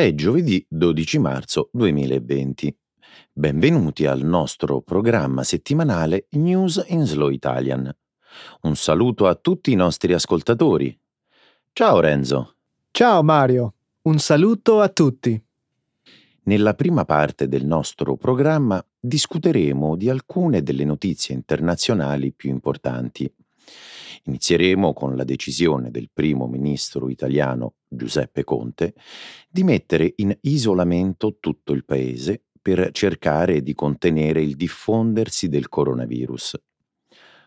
È giovedì 12 marzo 2020. Benvenuti al nostro programma settimanale News in Slow Italian. Un saluto a tutti i nostri ascoltatori. Ciao Renzo. Ciao Mario, un saluto a tutti. Nella prima parte del nostro programma discuteremo di alcune delle notizie internazionali più importanti. Inizieremo con la decisione del primo ministro italiano Giuseppe Conte di mettere in isolamento tutto il paese per cercare di contenere il diffondersi del coronavirus.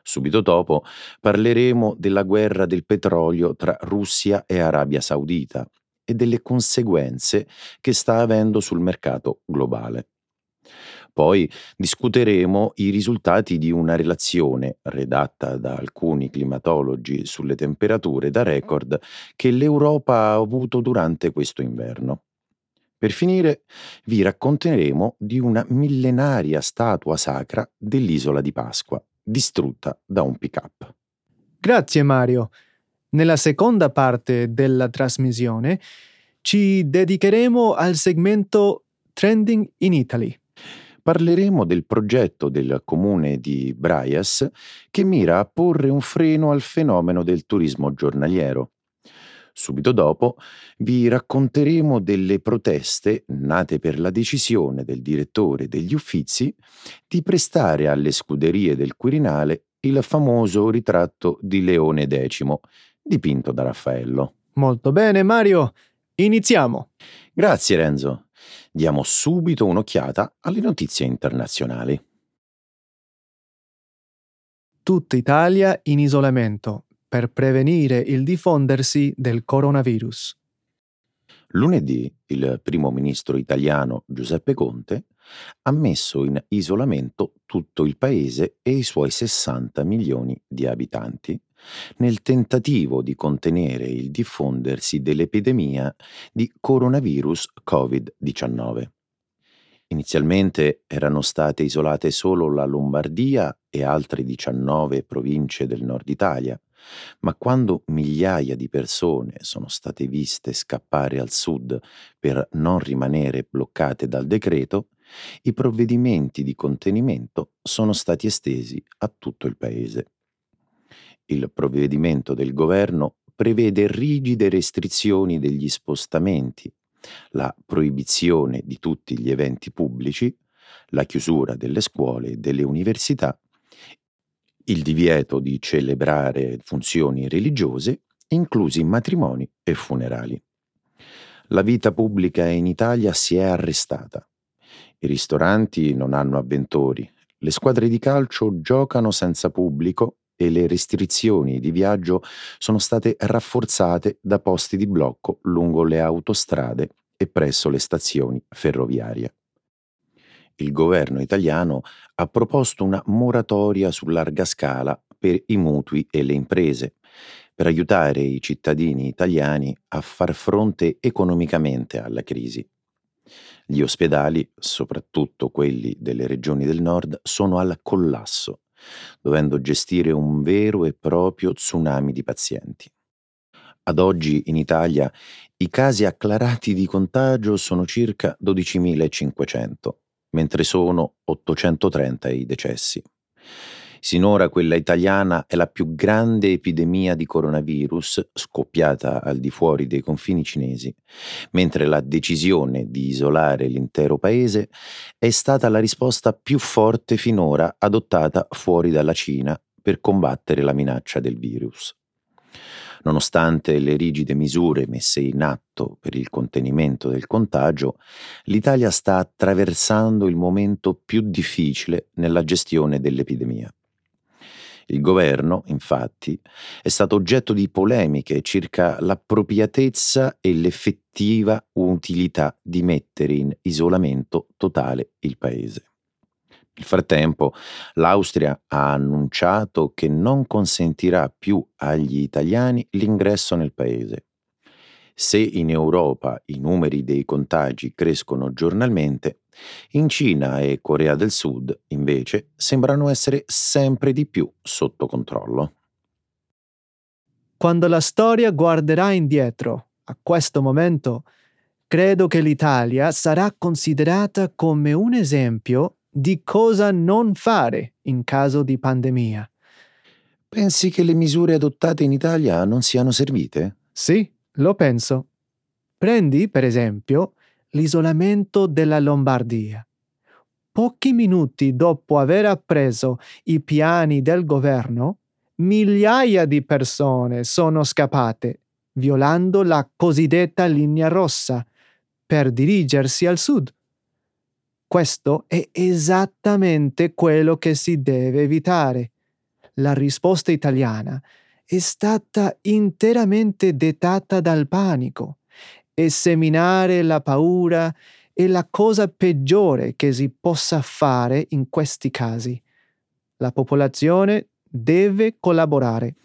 Subito dopo parleremo della guerra del petrolio tra Russia e Arabia Saudita e delle conseguenze che sta avendo sul mercato globale. Poi discuteremo i risultati di una relazione redatta da alcuni climatologi sulle temperature da record che l'Europa ha avuto durante questo inverno. Per finire vi racconteremo di una millenaria statua sacra dell'isola di Pasqua, distrutta da un pick-up. Grazie Mario. Nella seconda parte della trasmissione ci dedicheremo al segmento Trending in Italy parleremo del progetto del comune di Braias che mira a porre un freno al fenomeno del turismo giornaliero. Subito dopo vi racconteremo delle proteste nate per la decisione del direttore degli Uffizi di prestare alle scuderie del Quirinale il famoso ritratto di Leone X, dipinto da Raffaello. Molto bene Mario, iniziamo. Grazie Renzo. Diamo subito un'occhiata alle notizie internazionali. Tutta Italia in isolamento per prevenire il diffondersi del coronavirus. Lunedì il primo ministro italiano Giuseppe Conte ha messo in isolamento tutto il paese e i suoi 60 milioni di abitanti nel tentativo di contenere il diffondersi dell'epidemia di coronavirus Covid-19. Inizialmente erano state isolate solo la Lombardia e altre 19 province del nord Italia, ma quando migliaia di persone sono state viste scappare al sud per non rimanere bloccate dal decreto, i provvedimenti di contenimento sono stati estesi a tutto il paese. Il provvedimento del governo prevede rigide restrizioni degli spostamenti, la proibizione di tutti gli eventi pubblici, la chiusura delle scuole e delle università, il divieto di celebrare funzioni religiose, inclusi matrimoni e funerali. La vita pubblica in Italia si è arrestata. I ristoranti non hanno avventori, le squadre di calcio giocano senza pubblico e le restrizioni di viaggio sono state rafforzate da posti di blocco lungo le autostrade e presso le stazioni ferroviarie. Il governo italiano ha proposto una moratoria su larga scala per i mutui e le imprese, per aiutare i cittadini italiani a far fronte economicamente alla crisi. Gli ospedali, soprattutto quelli delle regioni del nord, sono al collasso dovendo gestire un vero e proprio tsunami di pazienti. Ad oggi in Italia i casi acclarati di contagio sono circa 12.500, mentre sono 830 i decessi. Sinora quella italiana è la più grande epidemia di coronavirus scoppiata al di fuori dei confini cinesi, mentre la decisione di isolare l'intero paese è stata la risposta più forte finora adottata fuori dalla Cina per combattere la minaccia del virus. Nonostante le rigide misure messe in atto per il contenimento del contagio, l'Italia sta attraversando il momento più difficile nella gestione dell'epidemia. Il governo, infatti, è stato oggetto di polemiche circa l'appropriatezza e l'effettiva utilità di mettere in isolamento totale il paese. Nel frattempo, l'Austria ha annunciato che non consentirà più agli italiani l'ingresso nel paese. Se in Europa i numeri dei contagi crescono giornalmente, in Cina e Corea del Sud, invece, sembrano essere sempre di più sotto controllo. Quando la storia guarderà indietro a questo momento, credo che l'Italia sarà considerata come un esempio di cosa non fare in caso di pandemia. Pensi che le misure adottate in Italia non siano servite? Sì, lo penso. Prendi, per esempio, l'isolamento della Lombardia. Pochi minuti dopo aver appreso i piani del governo, migliaia di persone sono scappate, violando la cosiddetta linea rossa, per dirigersi al sud. Questo è esattamente quello che si deve evitare. La risposta italiana è stata interamente dettata dal panico e seminare la paura è la cosa peggiore che si possa fare in questi casi. La popolazione deve collaborare.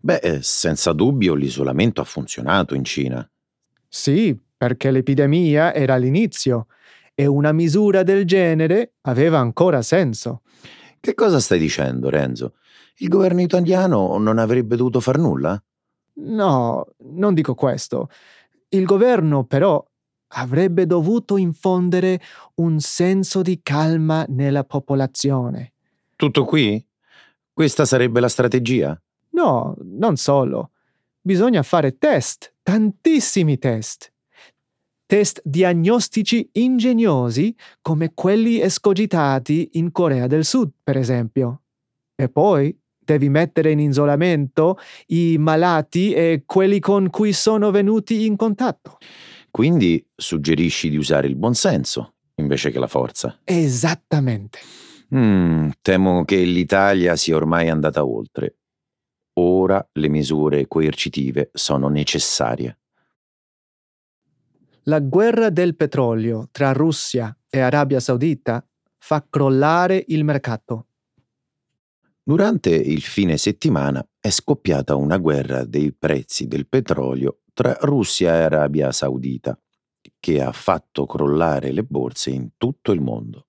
Beh, eh, senza dubbio l'isolamento ha funzionato in Cina. Sì, perché l'epidemia era all'inizio e una misura del genere aveva ancora senso. Che cosa stai dicendo, Renzo? Il governo italiano non avrebbe dovuto far nulla? No, non dico questo. Il governo però avrebbe dovuto infondere un senso di calma nella popolazione. Tutto qui? Questa sarebbe la strategia? No, non solo. Bisogna fare test, tantissimi test. Test diagnostici ingegnosi come quelli escogitati in Corea del Sud, per esempio. E poi devi mettere in isolamento i malati e quelli con cui sono venuti in contatto. Quindi suggerisci di usare il buonsenso invece che la forza. Esattamente. Mm, temo che l'Italia sia ormai andata oltre. Ora le misure coercitive sono necessarie. La guerra del petrolio tra Russia e Arabia Saudita fa crollare il mercato. Durante il fine settimana è scoppiata una guerra dei prezzi del petrolio tra Russia e Arabia Saudita, che ha fatto crollare le borse in tutto il mondo.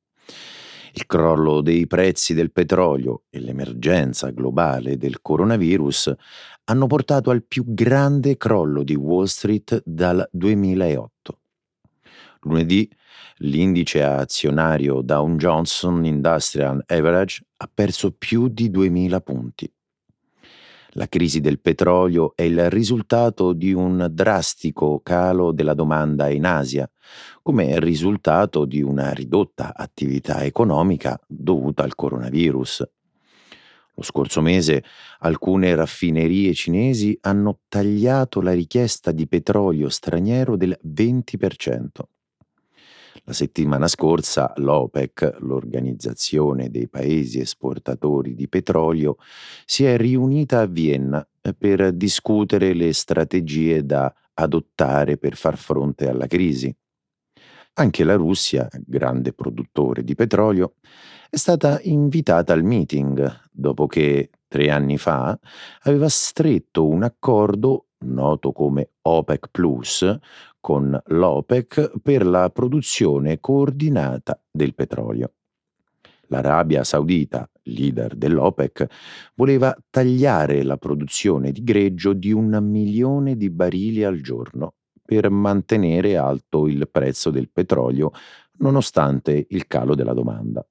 Il crollo dei prezzi del petrolio e l'emergenza globale del coronavirus hanno portato al più grande crollo di Wall Street dal 2008. Lunedì l'indice azionario Dow Jones Industrial Average ha perso più di 2000 punti. La crisi del petrolio è il risultato di un drastico calo della domanda in Asia, come risultato di una ridotta attività economica dovuta al coronavirus. Lo scorso mese alcune raffinerie cinesi hanno tagliato la richiesta di petrolio straniero del 20%. La settimana scorsa l'OPEC, l'Organizzazione dei Paesi Esportatori di Petrolio, si è riunita a Vienna per discutere le strategie da adottare per far fronte alla crisi. Anche la Russia, grande produttore di petrolio, è stata invitata al meeting dopo che tre anni fa aveva stretto un accordo noto come OPEC Plus con l'OPEC per la produzione coordinata del petrolio. L'Arabia Saudita, leader dell'OPEC, voleva tagliare la produzione di greggio di un milione di barili al giorno per mantenere alto il prezzo del petrolio nonostante il calo della domanda.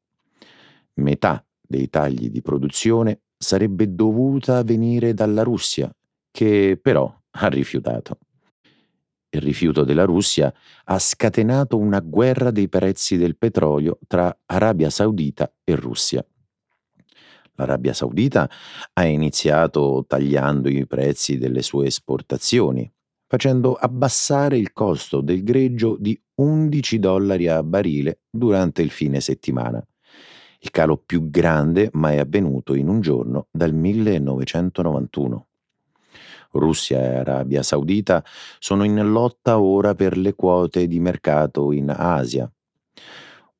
Metà dei tagli di produzione sarebbe dovuta venire dalla Russia, che però ha rifiutato. Il rifiuto della Russia ha scatenato una guerra dei prezzi del petrolio tra Arabia Saudita e Russia. L'Arabia Saudita ha iniziato tagliando i prezzi delle sue esportazioni, facendo abbassare il costo del greggio di 11 dollari a barile durante il fine settimana, il calo più grande mai avvenuto in un giorno dal 1991. Russia e Arabia Saudita sono in lotta ora per le quote di mercato in Asia.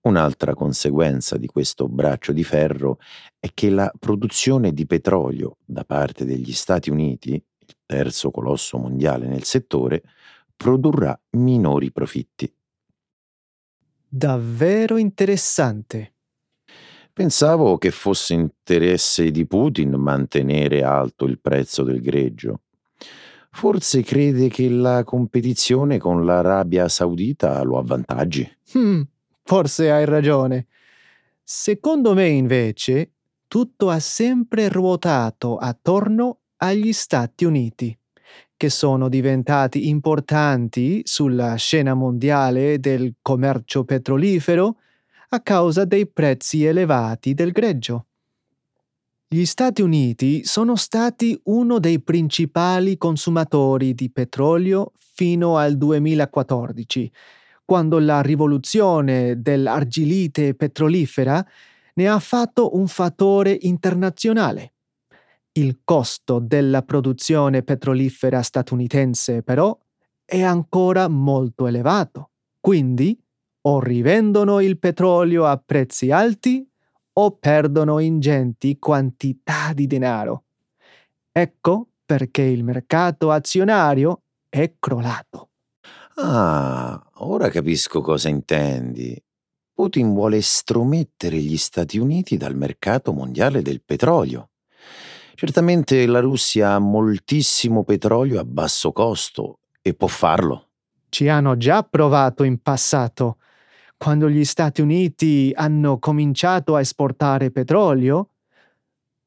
Un'altra conseguenza di questo braccio di ferro è che la produzione di petrolio da parte degli Stati Uniti, il terzo colosso mondiale nel settore, produrrà minori profitti. Davvero interessante. Pensavo che fosse interesse di Putin mantenere alto il prezzo del greggio. Forse crede che la competizione con l'Arabia Saudita lo avvantaggi. Hmm, forse hai ragione. Secondo me, invece, tutto ha sempre ruotato attorno agli Stati Uniti, che sono diventati importanti sulla scena mondiale del commercio petrolifero a causa dei prezzi elevati del greggio. Gli Stati Uniti sono stati uno dei principali consumatori di petrolio fino al 2014, quando la rivoluzione dell'argilite petrolifera ne ha fatto un fattore internazionale. Il costo della produzione petrolifera statunitense, però, è ancora molto elevato. Quindi, o rivendono il petrolio a prezzi alti o perdono ingenti quantità di denaro. Ecco perché il mercato azionario è crollato. Ah, ora capisco cosa intendi. Putin vuole estromettere gli Stati Uniti dal mercato mondiale del petrolio. Certamente la Russia ha moltissimo petrolio a basso costo e può farlo. Ci hanno già provato in passato quando gli Stati Uniti hanno cominciato a esportare petrolio,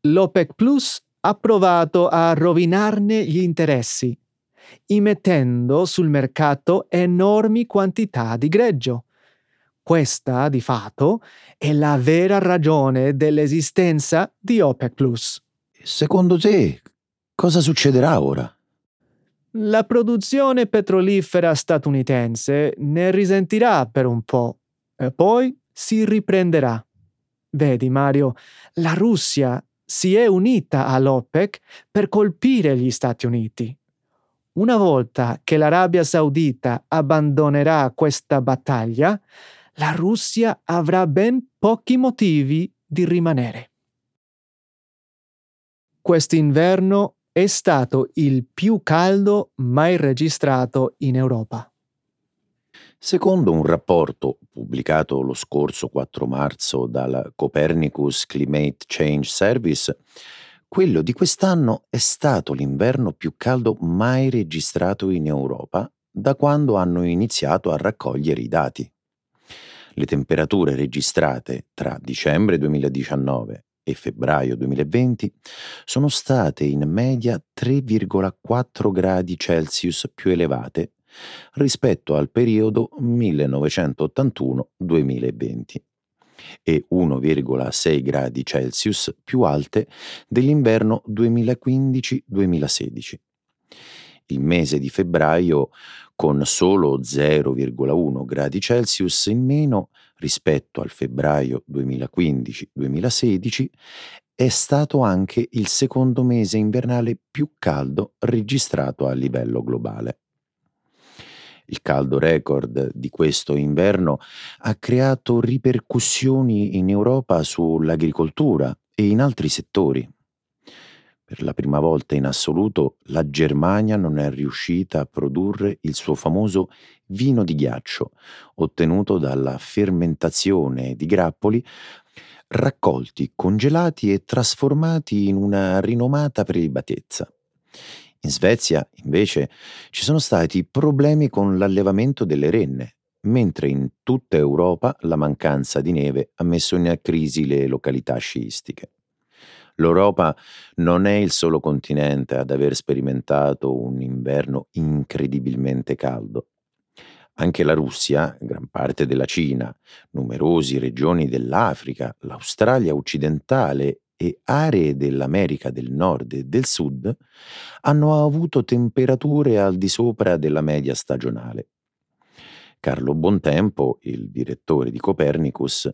l'OPEC Plus ha provato a rovinarne gli interessi, immettendo sul mercato enormi quantità di greggio. Questa, di fatto, è la vera ragione dell'esistenza di OPEC Plus. Secondo te, cosa succederà ora? La produzione petrolifera statunitense ne risentirà per un po' e poi si riprenderà. Vedi Mario, la Russia si è unita all'OPEC per colpire gli Stati Uniti. Una volta che l'Arabia Saudita abbandonerà questa battaglia, la Russia avrà ben pochi motivi di rimanere. Quest'inverno è stato il più caldo mai registrato in Europa. Secondo un rapporto pubblicato lo scorso 4 marzo dal Copernicus Climate Change Service, quello di quest'anno è stato l'inverno più caldo mai registrato in Europa da quando hanno iniziato a raccogliere i dati. Le temperature registrate tra dicembre 2019 e febbraio 2020 sono state in media 3,4 gradi Celsius più elevate rispetto al periodo 1981-2020 e 1,6 gradi Celsius più alte dell'inverno 2015-2016. Il mese di febbraio, con solo 0,1 gradi Celsius in meno rispetto al febbraio 2015-2016, è stato anche il secondo mese invernale più caldo registrato a livello globale. Il caldo record di questo inverno ha creato ripercussioni in Europa sull'agricoltura e in altri settori. Per la prima volta in assoluto la Germania non è riuscita a produrre il suo famoso vino di ghiaccio, ottenuto dalla fermentazione di grappoli raccolti, congelati e trasformati in una rinomata prelibatezza. In Svezia, invece, ci sono stati problemi con l'allevamento delle renne, mentre in tutta Europa la mancanza di neve ha messo in crisi le località sciistiche. L'Europa non è il solo continente ad aver sperimentato un inverno incredibilmente caldo. Anche la Russia, gran parte della Cina, numerose regioni dell'Africa, l'Australia occidentale e aree dell'America del Nord e del Sud hanno avuto temperature al di sopra della media stagionale. Carlo Bontempo, il direttore di Copernicus,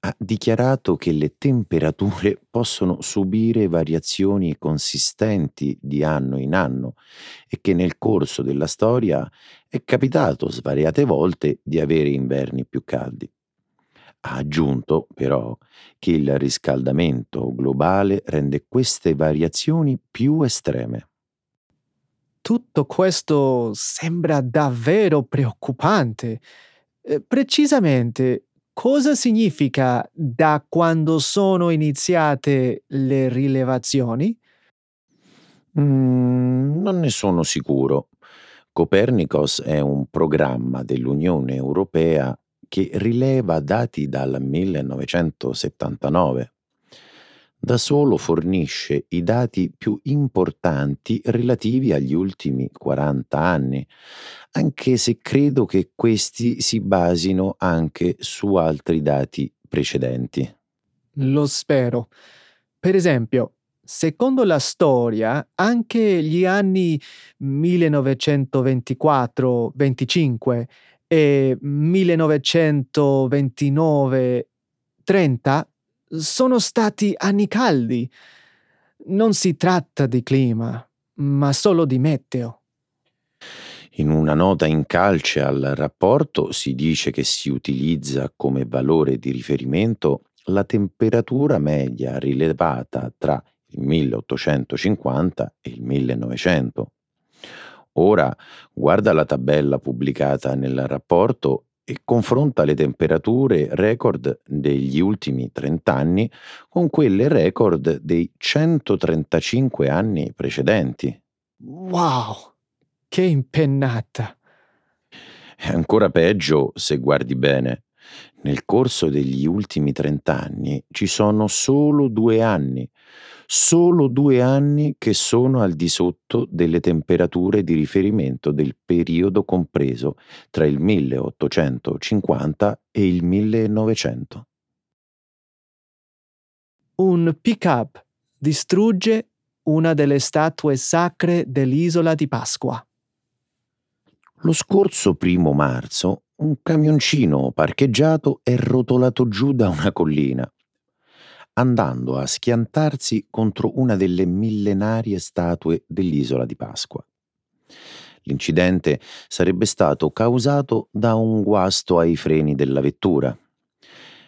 ha dichiarato che le temperature possono subire variazioni consistenti di anno in anno e che nel corso della storia è capitato svariate volte di avere inverni più caldi. Ha aggiunto, però, che il riscaldamento globale rende queste variazioni più estreme. Tutto questo sembra davvero preoccupante. Eh, precisamente, cosa significa da quando sono iniziate le rilevazioni? Mm, non ne sono sicuro. Copernicus è un programma dell'Unione Europea che rileva dati dal 1979. Da solo fornisce i dati più importanti relativi agli ultimi 40 anni, anche se credo che questi si basino anche su altri dati precedenti. Lo spero. Per esempio, secondo la storia, anche gli anni 1924-25 e 1929-30 sono stati anni caldi. Non si tratta di clima, ma solo di meteo. In una nota in calce al rapporto si dice che si utilizza come valore di riferimento la temperatura media rilevata tra il 1850 e il 1900. Ora guarda la tabella pubblicata nel rapporto e confronta le temperature record degli ultimi 30 anni con quelle record dei 135 anni precedenti. Wow! Che impennata! È ancora peggio se guardi bene. Nel corso degli ultimi 30 anni ci sono solo due anni, solo due anni che sono al di sotto delle temperature di riferimento del periodo compreso tra il 1850 e il 1900. Un pick-up distrugge una delle statue sacre dell'isola di Pasqua. Lo scorso primo marzo un camioncino parcheggiato è rotolato giù da una collina, andando a schiantarsi contro una delle millenarie statue dell'isola di Pasqua. L'incidente sarebbe stato causato da un guasto ai freni della vettura.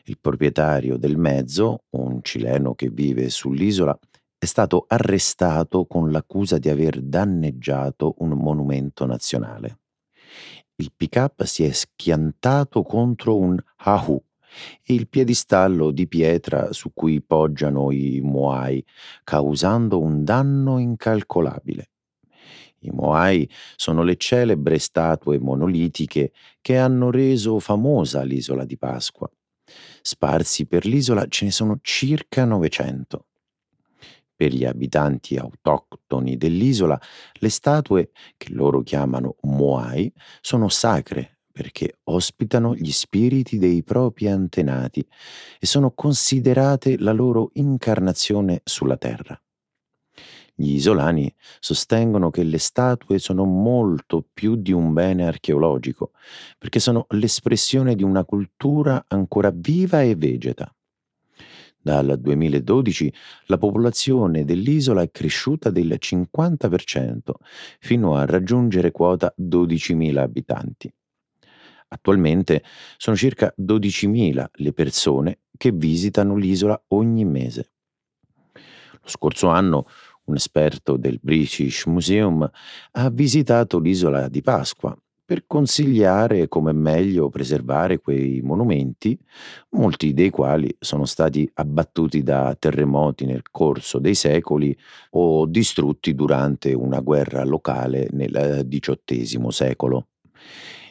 Il proprietario del mezzo, un cileno che vive sull'isola, è stato arrestato con l'accusa di aver danneggiato un monumento nazionale il pick-up si è schiantato contro un Ahu, il piedistallo di pietra su cui poggiano i Moai, causando un danno incalcolabile. I Moai sono le celebre statue monolitiche che hanno reso famosa l'isola di Pasqua. Sparsi per l'isola ce ne sono circa 900. Per gli abitanti autoctoni dell'isola, le statue, che loro chiamano Moai, sono sacre perché ospitano gli spiriti dei propri antenati e sono considerate la loro incarnazione sulla terra. Gli isolani sostengono che le statue sono molto più di un bene archeologico, perché sono l'espressione di una cultura ancora viva e vegeta. Dal 2012 la popolazione dell'isola è cresciuta del 50% fino a raggiungere quota 12.000 abitanti. Attualmente sono circa 12.000 le persone che visitano l'isola ogni mese. Lo scorso anno un esperto del British Museum ha visitato l'isola di Pasqua per consigliare come meglio preservare quei monumenti, molti dei quali sono stati abbattuti da terremoti nel corso dei secoli o distrutti durante una guerra locale nel XVIII secolo.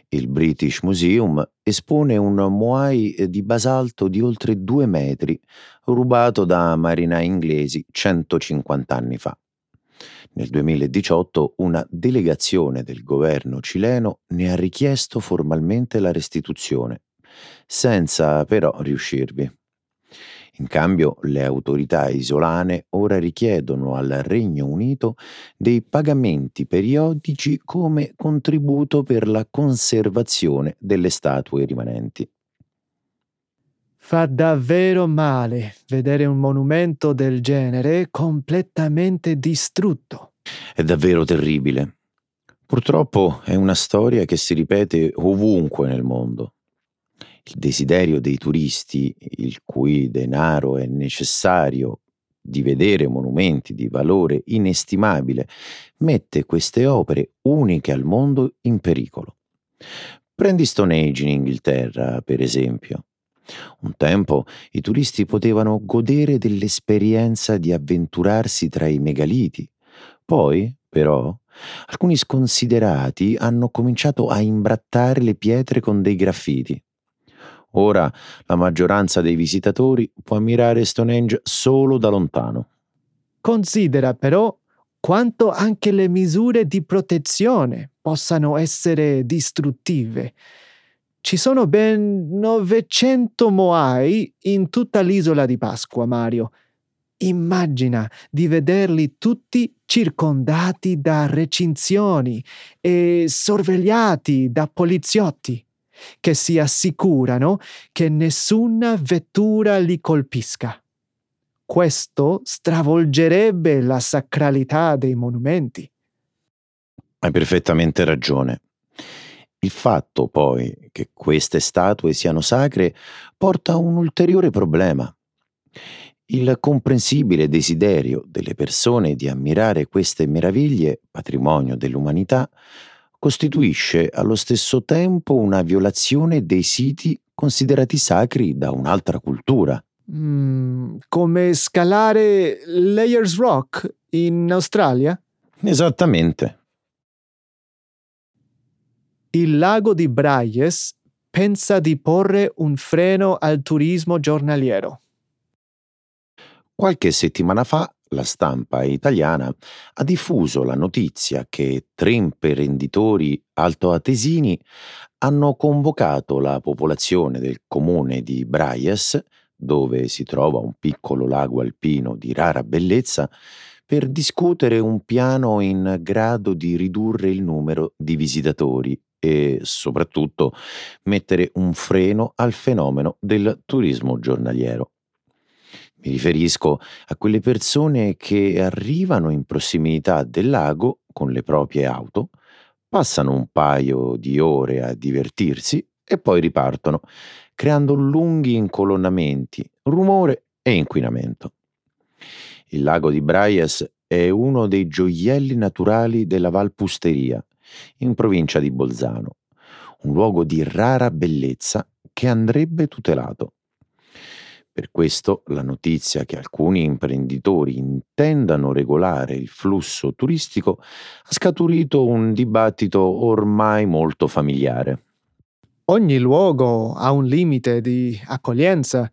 Il British Museum espone un Moai di basalto di oltre due metri, rubato da marinai inglesi 150 anni fa. Nel 2018 una delegazione del governo cileno ne ha richiesto formalmente la restituzione, senza però riuscirvi. In cambio, le autorità isolane ora richiedono al Regno Unito dei pagamenti periodici come contributo per la conservazione delle statue rimanenti. Fa davvero male vedere un monumento del genere completamente distrutto. È davvero terribile. Purtroppo è una storia che si ripete ovunque nel mondo. Il desiderio dei turisti, il cui denaro è necessario di vedere monumenti di valore inestimabile, mette queste opere uniche al mondo in pericolo. Prendi Stone Age in Inghilterra, per esempio. Un tempo i turisti potevano godere dell'esperienza di avventurarsi tra i megaliti, Poi, però, alcuni sconsiderati hanno cominciato a imbrattare le pietre con dei graffiti. Ora la maggioranza dei visitatori può ammirare Stonehenge solo da lontano. Considera però quanto anche le misure di protezione possano essere distruttive. Ci sono ben 900 Moai in tutta l'isola di Pasqua, Mario. Immagina di vederli tutti circondati da recinzioni e sorvegliati da poliziotti che si assicurano che nessuna vettura li colpisca. Questo stravolgerebbe la sacralità dei monumenti. Hai perfettamente ragione. Il fatto poi che queste statue siano sacre porta a un ulteriore problema. Il comprensibile desiderio delle persone di ammirare queste meraviglie, patrimonio dell'umanità, costituisce allo stesso tempo una violazione dei siti considerati sacri da un'altra cultura. Mm, come scalare Layers Rock in Australia? Esattamente. Il lago di Braies pensa di porre un freno al turismo giornaliero. Qualche settimana fa la stampa italiana ha diffuso la notizia che tre imprenditori altoatesini hanno convocato la popolazione del comune di Braies, dove si trova un piccolo lago alpino di rara bellezza, per discutere un piano in grado di ridurre il numero di visitatori e soprattutto mettere un freno al fenomeno del turismo giornaliero. Mi riferisco a quelle persone che arrivano in prossimità del lago con le proprie auto, passano un paio di ore a divertirsi e poi ripartono, creando lunghi incolonnamenti, rumore e inquinamento. Il lago di Braies è uno dei gioielli naturali della Valpusteria, in provincia di Bolzano, un luogo di rara bellezza che andrebbe tutelato. Per questo la notizia che alcuni imprenditori intendano regolare il flusso turistico ha scaturito un dibattito ormai molto familiare. Ogni luogo ha un limite di accoglienza,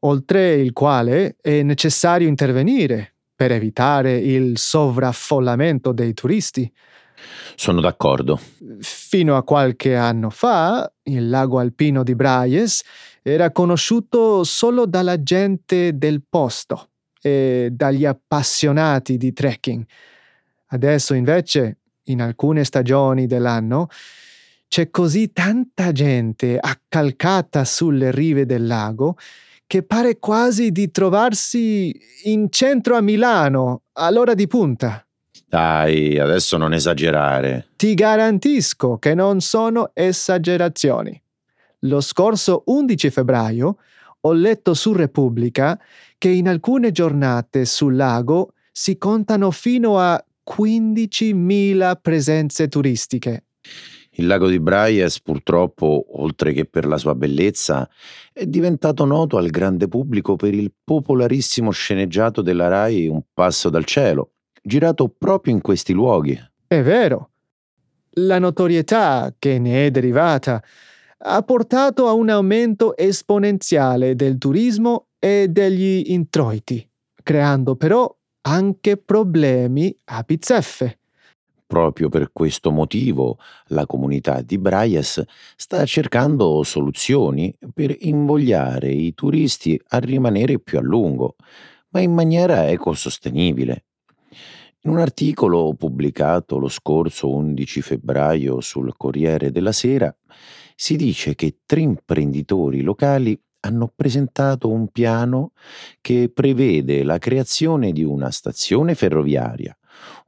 oltre il quale è necessario intervenire per evitare il sovraffollamento dei turisti. Sono d'accordo. Fino a qualche anno fa, il lago alpino di Braies era conosciuto solo dalla gente del posto e dagli appassionati di trekking. Adesso invece, in alcune stagioni dell'anno, c'è così tanta gente accalcata sulle rive del lago che pare quasi di trovarsi in centro a Milano all'ora di punta. Dai, adesso non esagerare. Ti garantisco che non sono esagerazioni. Lo scorso 11 febbraio ho letto su Repubblica che in alcune giornate sul lago si contano fino a 15.000 presenze turistiche. Il lago di Braies, purtroppo, oltre che per la sua bellezza, è diventato noto al grande pubblico per il popolarissimo sceneggiato della Rai Un passo dal cielo, girato proprio in questi luoghi. È vero. La notorietà che ne è derivata ha portato a un aumento esponenziale del turismo e degli introiti, creando però anche problemi a bizzeffe. Proprio per questo motivo la comunità di Braies sta cercando soluzioni per invogliare i turisti a rimanere più a lungo, ma in maniera ecosostenibile. In un articolo pubblicato lo scorso 11 febbraio sul Corriere della Sera si dice che tre imprenditori locali hanno presentato un piano che prevede la creazione di una stazione ferroviaria,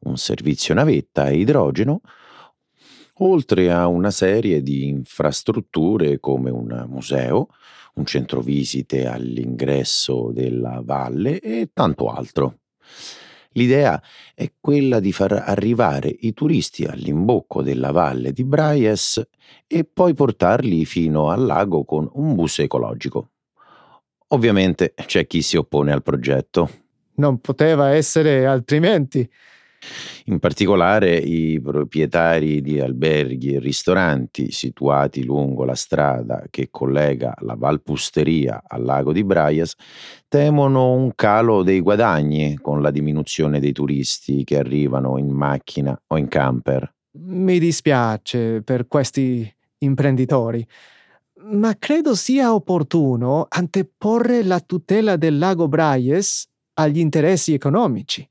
un servizio navetta e idrogeno, oltre a una serie di infrastrutture come un museo, un centro visite all'ingresso della valle e tanto altro. L'idea è quella di far arrivare i turisti all'imbocco della valle di Braies e poi portarli fino al lago con un bus ecologico. Ovviamente c'è chi si oppone al progetto. Non poteva essere altrimenti. In particolare i proprietari di alberghi e ristoranti situati lungo la strada che collega la Valpusteria al lago di Braias temono un calo dei guadagni con la diminuzione dei turisti che arrivano in macchina o in camper. Mi dispiace per questi imprenditori, ma credo sia opportuno anteporre la tutela del lago Braies agli interessi economici.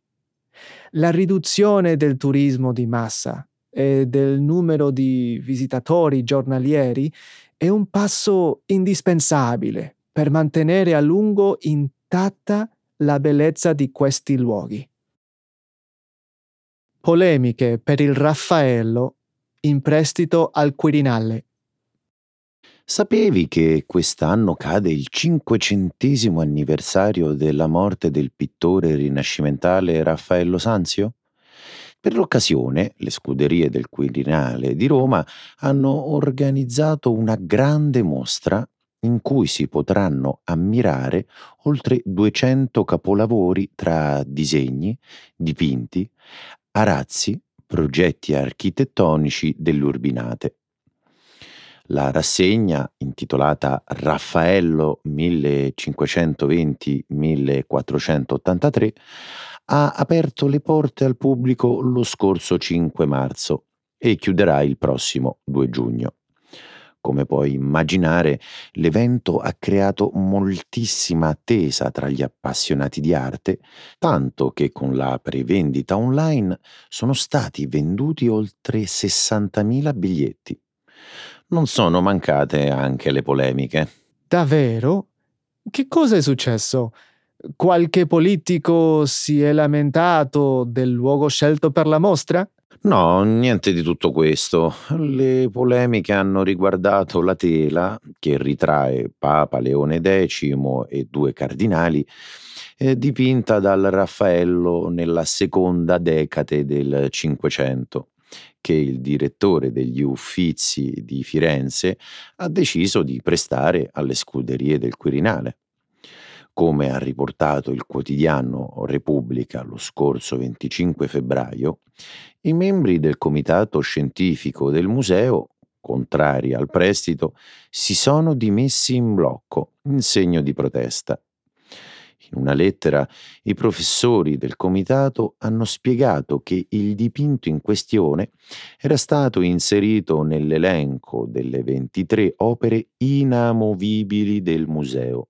La riduzione del turismo di massa e del numero di visitatori giornalieri è un passo indispensabile per mantenere a lungo intatta la bellezza di questi luoghi. Polemiche per il Raffaello in prestito al Quirinale. Sapevi che quest'anno cade il cinquecentesimo anniversario della morte del pittore rinascimentale Raffaello Sanzio? Per l'occasione, le scuderie del Quirinale di Roma hanno organizzato una grande mostra in cui si potranno ammirare oltre 200 capolavori tra disegni, dipinti, arazzi, progetti architettonici dell'Urbinate. La rassegna, intitolata Raffaello 1520-1483, ha aperto le porte al pubblico lo scorso 5 marzo e chiuderà il prossimo 2 giugno. Come puoi immaginare, l'evento ha creato moltissima attesa tra gli appassionati di arte, tanto che con la prevendita online sono stati venduti oltre 60.000 biglietti non sono mancate anche le polemiche. Davvero? Che cosa è successo? Qualche politico si è lamentato del luogo scelto per la mostra? No, niente di tutto questo. Le polemiche hanno riguardato la tela che ritrae Papa Leone X e due cardinali, eh, dipinta dal Raffaello nella seconda decade del Cinquecento che il direttore degli Uffizi di Firenze ha deciso di prestare alle scuderie del Quirinale. Come ha riportato il quotidiano Repubblica lo scorso 25 febbraio, i membri del comitato scientifico del museo, contrari al prestito, si sono dimessi in blocco in segno di protesta in una lettera i professori del comitato hanno spiegato che il dipinto in questione era stato inserito nell'elenco delle 23 opere inamovibili del museo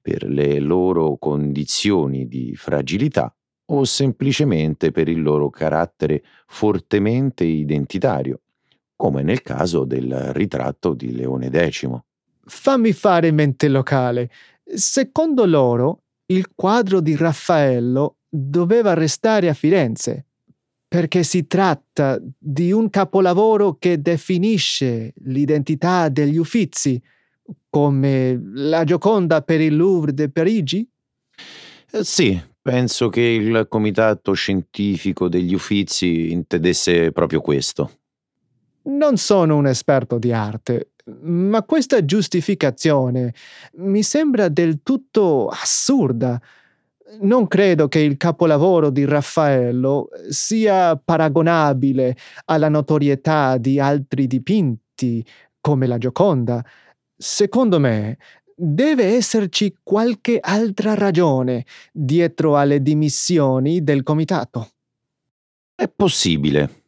per le loro condizioni di fragilità o semplicemente per il loro carattere fortemente identitario, come nel caso del ritratto di Leone X. Fammi fare mente locale. Secondo loro, il quadro di Raffaello doveva restare a Firenze, perché si tratta di un capolavoro che definisce l'identità degli Uffizi, come la Gioconda per il Louvre de Parigi? Eh, sì, penso che il comitato scientifico degli Uffizi intendesse proprio questo. Non sono un esperto di arte, ma questa giustificazione mi sembra del tutto assurda. Non credo che il capolavoro di Raffaello sia paragonabile alla notorietà di altri dipinti come la Gioconda. Secondo me, deve esserci qualche altra ragione dietro alle dimissioni del comitato. È possibile.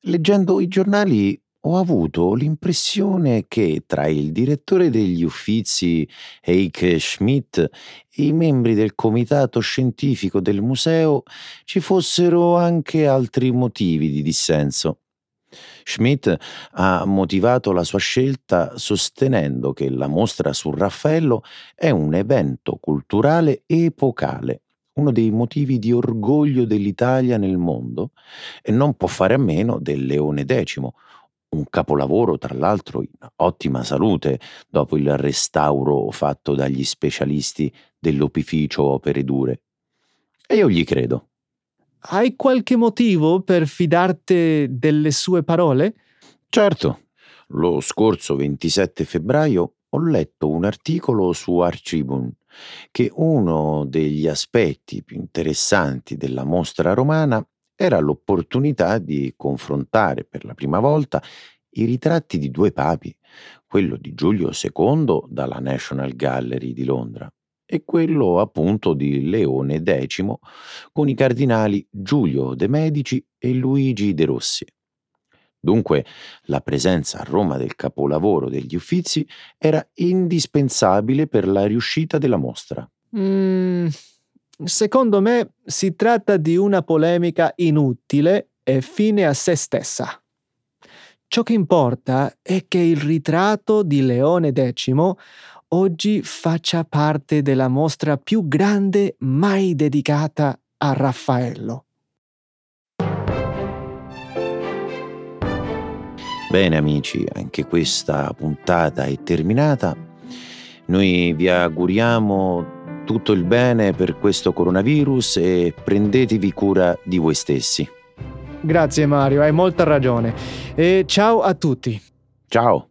Leggendo i giornali ho avuto l'impressione che tra il direttore degli Uffizi Heike Schmidt e i membri del comitato scientifico del museo ci fossero anche altri motivi di dissenso. Schmidt ha motivato la sua scelta sostenendo che la mostra su Raffaello è un evento culturale epocale uno dei motivi di orgoglio dell'Italia nel mondo e non può fare a meno del Leone X, un capolavoro tra l'altro in ottima salute dopo il restauro fatto dagli specialisti dell'opificio Opere Dure. E io gli credo. Hai qualche motivo per fidarti delle sue parole? Certo. Lo scorso 27 febbraio ho letto un articolo su Archibun che uno degli aspetti più interessanti della mostra romana era l'opportunità di confrontare per la prima volta i ritratti di due papi, quello di Giulio II dalla National Gallery di Londra e quello appunto di Leone X con i cardinali Giulio de' Medici e Luigi de' Rossi. Dunque la presenza a Roma del capolavoro degli Uffizi era indispensabile per la riuscita della mostra. Mm, secondo me si tratta di una polemica inutile e fine a se stessa. Ciò che importa è che il ritratto di Leone X oggi faccia parte della mostra più grande mai dedicata a Raffaello. Bene amici, anche questa puntata è terminata. Noi vi auguriamo tutto il bene per questo coronavirus e prendetevi cura di voi stessi. Grazie Mario, hai molta ragione. E ciao a tutti. Ciao.